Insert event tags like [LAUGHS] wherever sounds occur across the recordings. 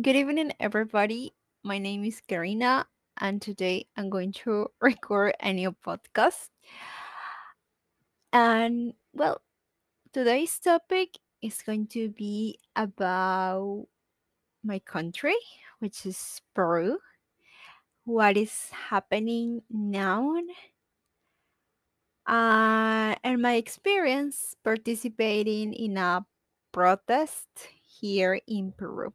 Good evening, everybody. My name is Karina, and today I'm going to [LAUGHS] record a new podcast. And well, today's topic is going to be about my country, which is Peru. What is happening now, uh, and my experience participating in a protest here in Peru.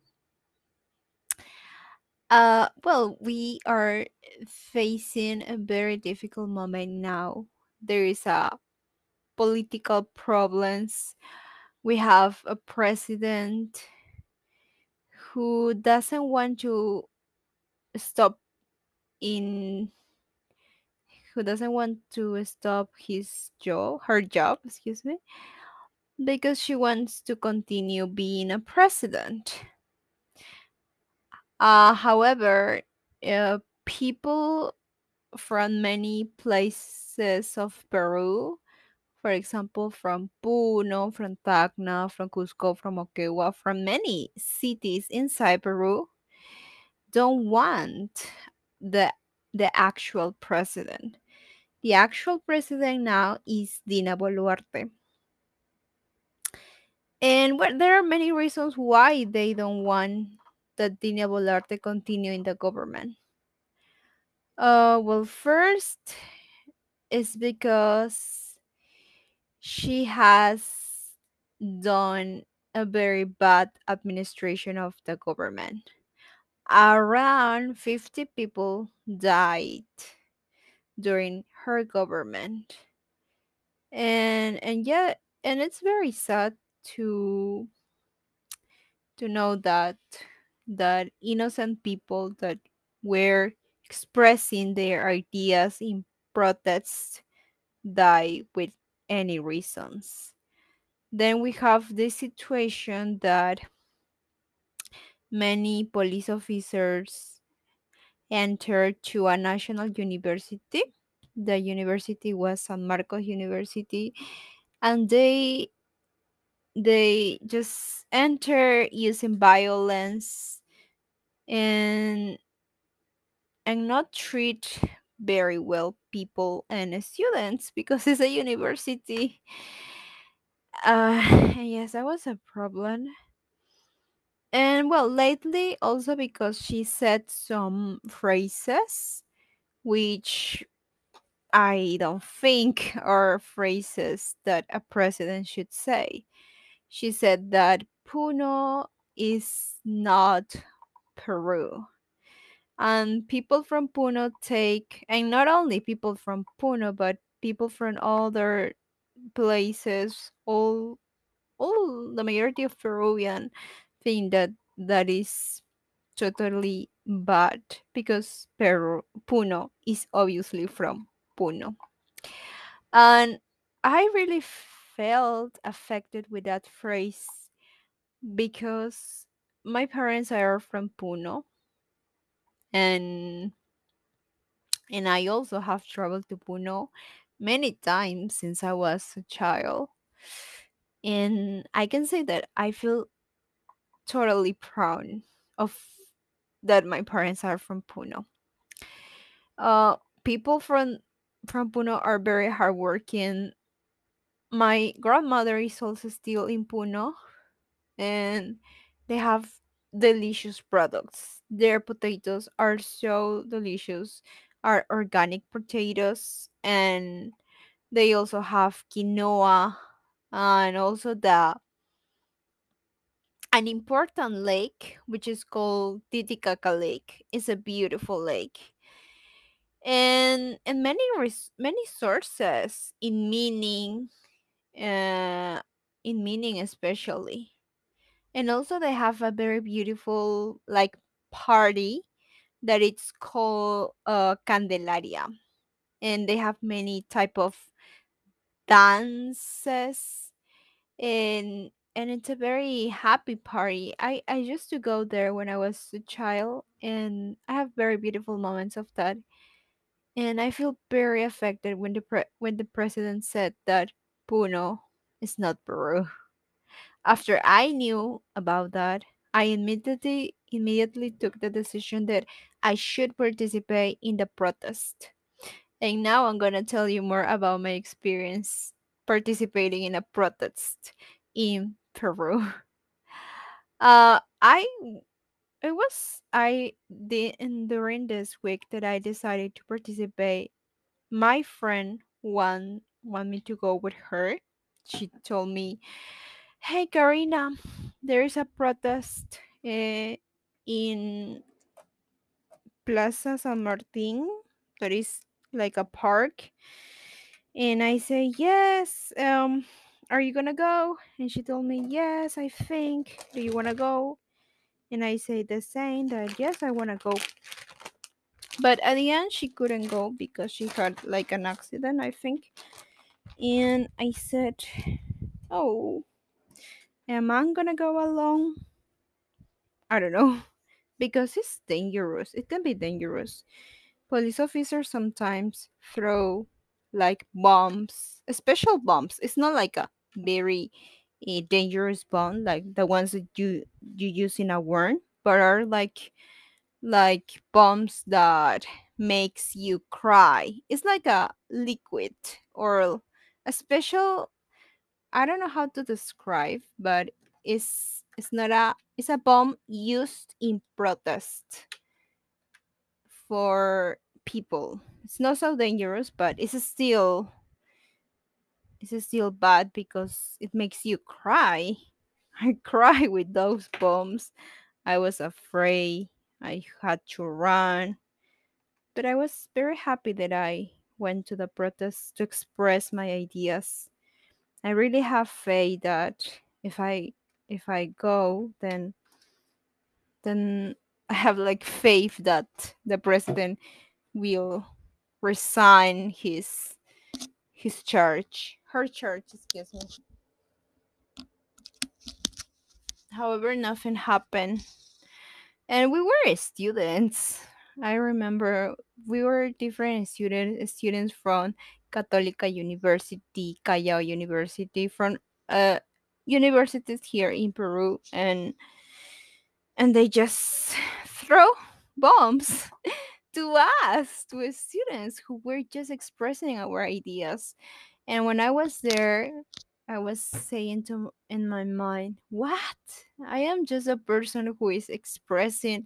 Uh, well, we are facing a very difficult moment now. There is a political problems. We have a president who doesn't want to stop in who doesn't want to stop his job, her job, excuse me, because she wants to continue being a president. Uh, however, uh, people from many places of Peru, for example, from Puno, from Tacna, from Cusco, from Moquegua, from many cities inside Peru, don't want the the actual president. The actual president now is Dina Boluarte. And there are many reasons why they don't want that Dina Boluarte continue in the government. Uh, well, first is because she has done a very bad administration of the government. Around 50 people died during her government. And and yeah, and it's very sad to to know that that innocent people that were expressing their ideas in protests die with any reasons. Then we have the situation that many police officers entered to a national university. The university was San Marcos University, and they they just enter using violence and and not treat very well people and students because [LAUGHS] it's a university. Uh, yes, that was a problem. And well, lately also because she said some phrases which I don't think are phrases that a president should say. She said that Puno is not Peru. And people from Puno take, and not only people from Puno, but people from other places, all all the majority of Peruvian think that that is totally bad because Peru Puno is obviously from Puno. And I really felt affected with that phrase because my parents are from Puno and and I also have traveled to Puno many times since I was a child. And I can say that I feel totally proud of that my parents are from Puno. Uh, people from from Puno are very hardworking. My grandmother is also still in Puno, and they have delicious products. Their potatoes are so delicious, are organic potatoes, and they also have quinoa and also the an important lake which is called Titicaca Lake. It's a beautiful lake. And and many res- many sources in meaning uh in meaning especially. And also they have a very beautiful like party that it's called uh Candelaria. And they have many type of dances and and it's a very happy party. I I used to go there when I was a child, and I have very beautiful moments of that. And I feel very affected when the pre- when the president said that Puno is not Peru. After I knew about that, I immediately immediately took the decision that I should participate in the protest. And now I'm going to tell you more about my experience participating in a protest in Peru. [LAUGHS] Uh, I it was I and during this week that I decided to participate. My friend want want me to go with her. She told me, "Hey, Karina, there is a protest uh, in Plaza San Martin. That is like a park." And I say, "Yes. Um, are you gonna go?" And she told me, "Yes, I think. Do you wanna go?" And I say the same that yes, I wanna go. But at the end, she couldn't go because she had like an accident, I think. And I said, "Oh, am I gonna go alone?" I don't know [LAUGHS] because it's dangerous. It can be dangerous. Police officers sometimes throw like bombs, special bombs. It's not like a very uh, dangerous bomb like the ones that you you use in a war, but are like like bombs that makes you cry. It's like a liquid or a special I don't know how to describe, but it's it's not a it's a bomb used in protest for people. It's not so dangerous, but it's still it's still bad because it makes you cry. [LAUGHS] I cry with those bombs. I was afraid. I had to run. But I was very happy that I went to the protest to express my ideas. I really have faith that if I if I go then then I have like faith that the president will resign his his charge. Her charge, excuse me. However, nothing happened. And we were students. I remember we were different student, students from Católica University, Callao University, from uh, universities here in Peru, and and they just throw bombs [LAUGHS] to us, to students who were just expressing our ideas. And when I was there, I was saying to in my mind, "What? I am just a person who is expressing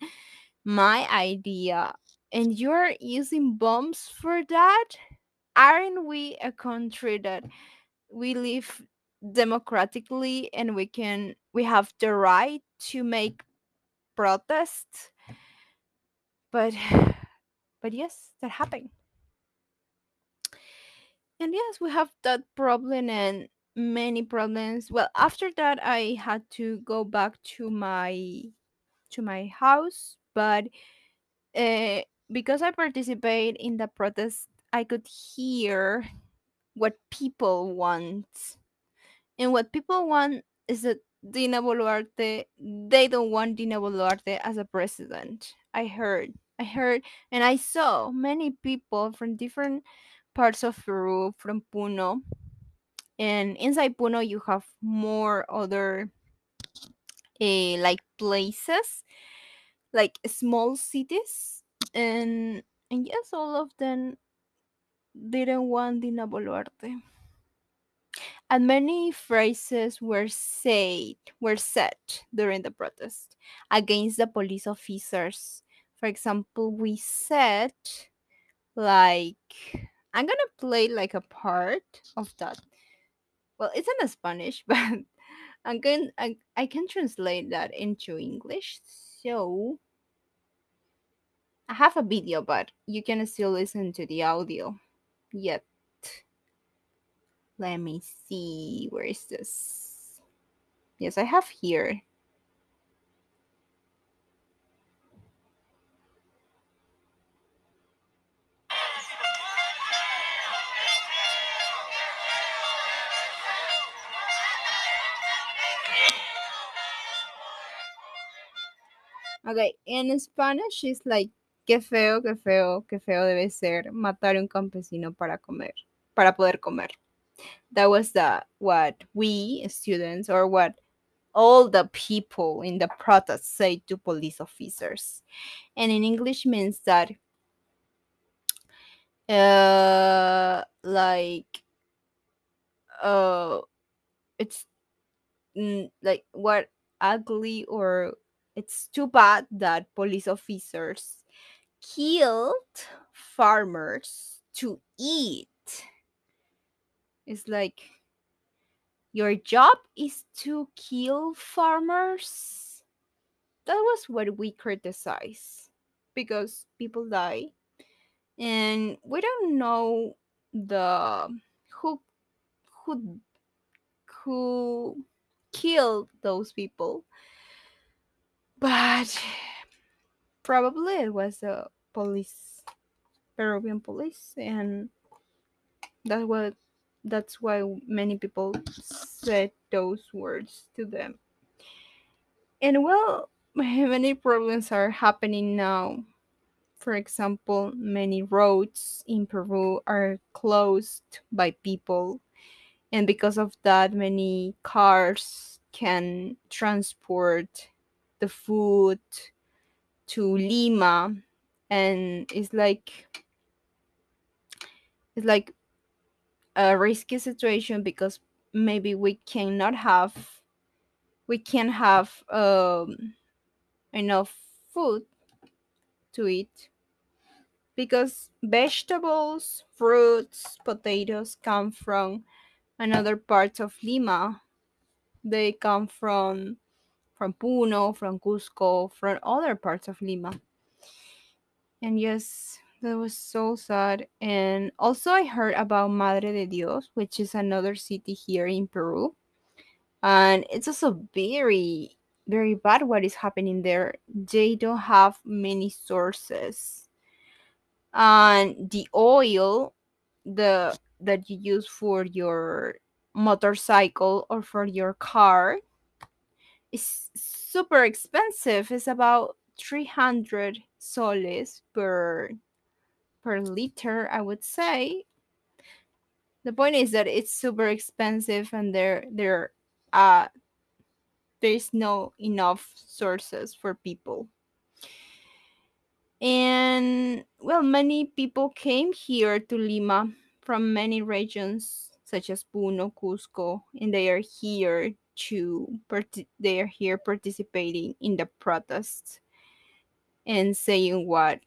my idea, and you're using bombs for that? Aren't we a country that we live democratically and we can we have the right to make protests?" But [SIGHS] but yes, that happened. And yes, we have that problem and many problems. Well, after that I had to go back to my to my house, but uh, because I participate in the protest, I could hear what people want. And what people want is that Dina Boluarte, they don't want Dina Boluarte as a president. I heard, I heard, and I saw many people from different parts of Peru, from Puno. And inside Puno, you have more other uh, like places, like small cities and and yes, all of them didn't want Dina Boluarte. And many phrases were said were said during the protest against the police officers. For example, we said like I'm gonna play like a part of that. Well, it's in Spanish, [LAUGHS] but I'm going I, I can translate that into English. So I have a video, but you can still listen to the audio. Yet. Let me see. Where is this? Yes, I have here. Okay, in Spanish it's like qué feo, qué feo, qué feo debe ser matar a un campesino para comer, para poder comer. That was the what we students or what all the people in the protest say to police officers. And in English means that uh like uh it's mm, like what ugly or it's too bad that police officers killed farmers to eat. It's like your job is to kill farmers. That was what we criticize because people die and we don't know the who who who killed those people but probably it was the police peruvian police and that's what that's why many people said those words to them. And well [LAUGHS] many problems are happening now. For example many roads in peru are closed by people and because of that many cars can transport the food to lima and it's like it's like a risky situation because maybe we cannot have we can't have um, enough food to eat because vegetables fruits potatoes come from another parts of lima. They come from from puno from cusco from other parts of lima and yes that was so sad. And also i heard about madre de dios which is another city here in peru. And it's also very very bad what is happening there. They don't have many sources. And the oil the that you use for your motorcycle or for your car is super expensive. It's about 300 soles per per liter i would say. The point is that it's super expensive and there there uh there's no enough sources for people. And well many people came here to lima from many regions such as puno cusco and they are here to they are here participating in the protests and saying what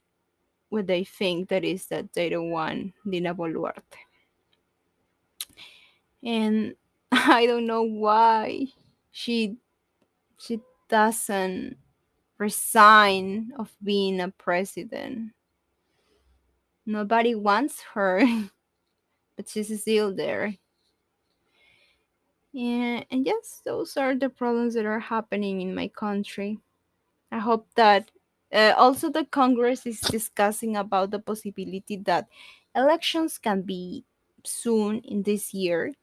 what they think that is that they don't want Dina Boluarte. And [LAUGHS] I don't know why she she doesn't resign of being a president. Nobody wants her, [LAUGHS] but she's still there. Yeah, and yes, those are the problems that are happening in my country. I hope that uh, also the Congress is discussing about the possibility that elections can be soon in this year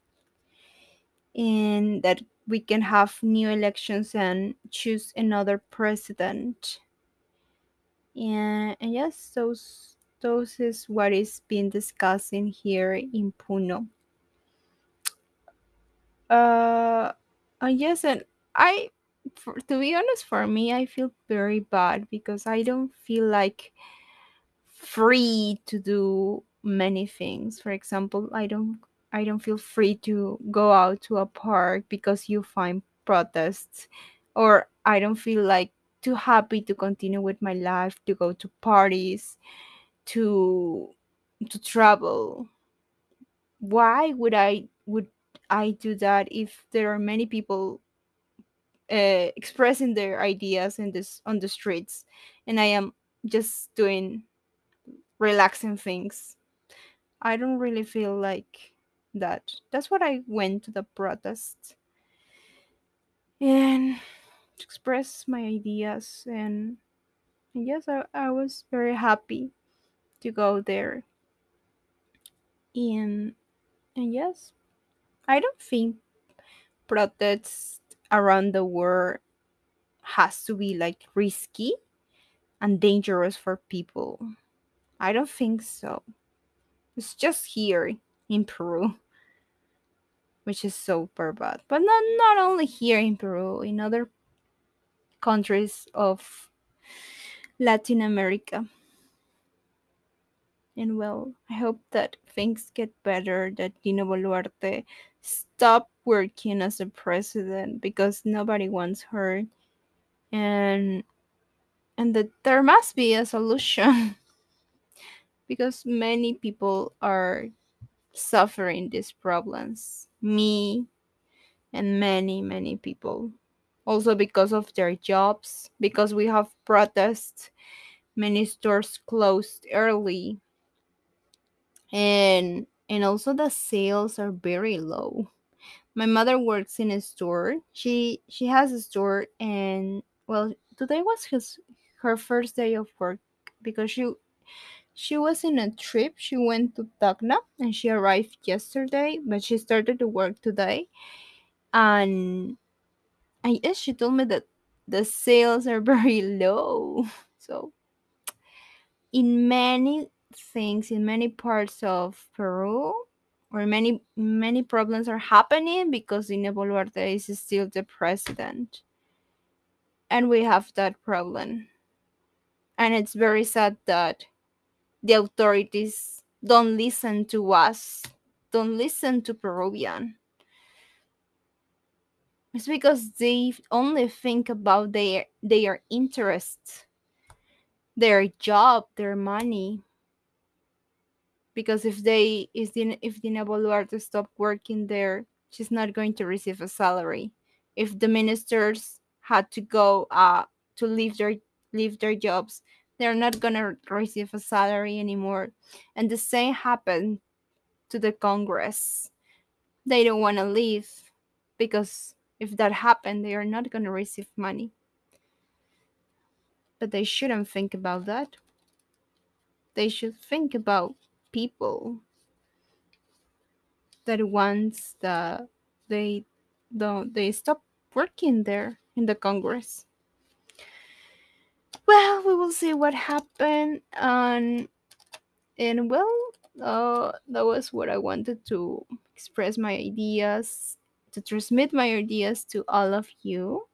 and that we can have new elections and choose another president. And, and yes, those those is what is being discussing here in Puno. Uh, uh yes, and I, for, to be honest, for me, I feel very bad because I don't feel like free to do many things. For example, I don't I don't feel free to go out to a park because you find protests or I don't feel like too happy to continue with my life to go to parties to to travel why would I would I do that if there are many people uh, expressing their ideas in this on the streets and I am just doing relaxing things I don't really feel like that. That's what I went to the protest and to express my ideas and, yes, I, I was very happy to go there. And and yes, I don't think protests around the world has to be like risky and dangerous for people. I don't think so. It's just here in Peru. which is super bad. But not not only here in Peru, in other countries of Latin America. And well, I hope that things get better, that Dina Boluarte stop working as a president because nobody wants her and and that there must be a solution [LAUGHS] because many people are suffering these problems. Me and many, many people. Also because of their jobs, because we have protests, many stores closed early. And and also the sales are very low. My mother works in a store. She she has a store and well, today was his her first day of work because she she was in a trip. She went to Tacna and she arrived yesterday, but she started to work today. And and yes, she told me that the sales are [LAUGHS] very low. So in many things, in many parts of Peru, or many many problems are happening because Dina Boluarte is still the president. And we have that problem. And it's very sad that the authorities don't listen to us, don't listen to Peruvian. It's because they only think about their their interests, their job, their money. Because if they is if Dina Boluarte stop working there, she's not going to receive a salary. If the ministers had to go uh to leave their leave their jobs, they're not gonna receive a salary anymore. And the same happened to the Congress. They don't want to leave because if that happened, they are not gonna receive money. But they shouldn't think about that. They should think about people that once the they don't they stop working there in the Congress. Well, we will see what happened. Um, and well, uh, that was what I wanted to express my ideas, to transmit my ideas to all of you,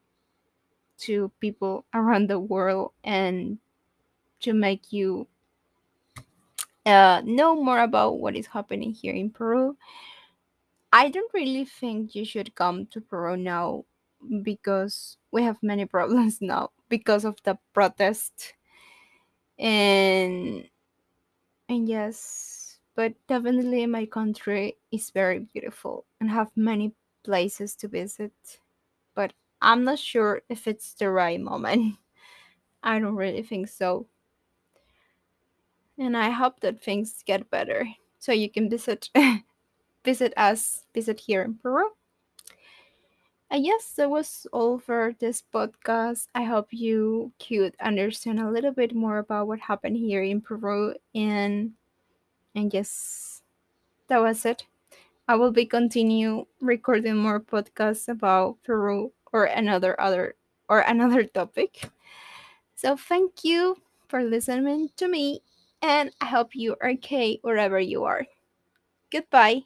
to people around the world, and to make you uh, know more about what is happening here in Peru. I don't really think you should come to Peru now because we have many [LAUGHS] problems now because of the protest. And and yes but definitely my country is very beautiful and have many places to visit but i'm not sure if it's the right moment. [LAUGHS] I don't really think so and i hope that things get better so you can visit [LAUGHS] visit us visit here in peru and yes, that was all for this podcast. I hope you could understand a little bit more about what happened here in Peru and and yes, that was it. I will be continue recording more podcasts about Peru or another other or another [LAUGHS] topic. So thank you for listening to me and I hope you are okay wherever you are. Goodbye.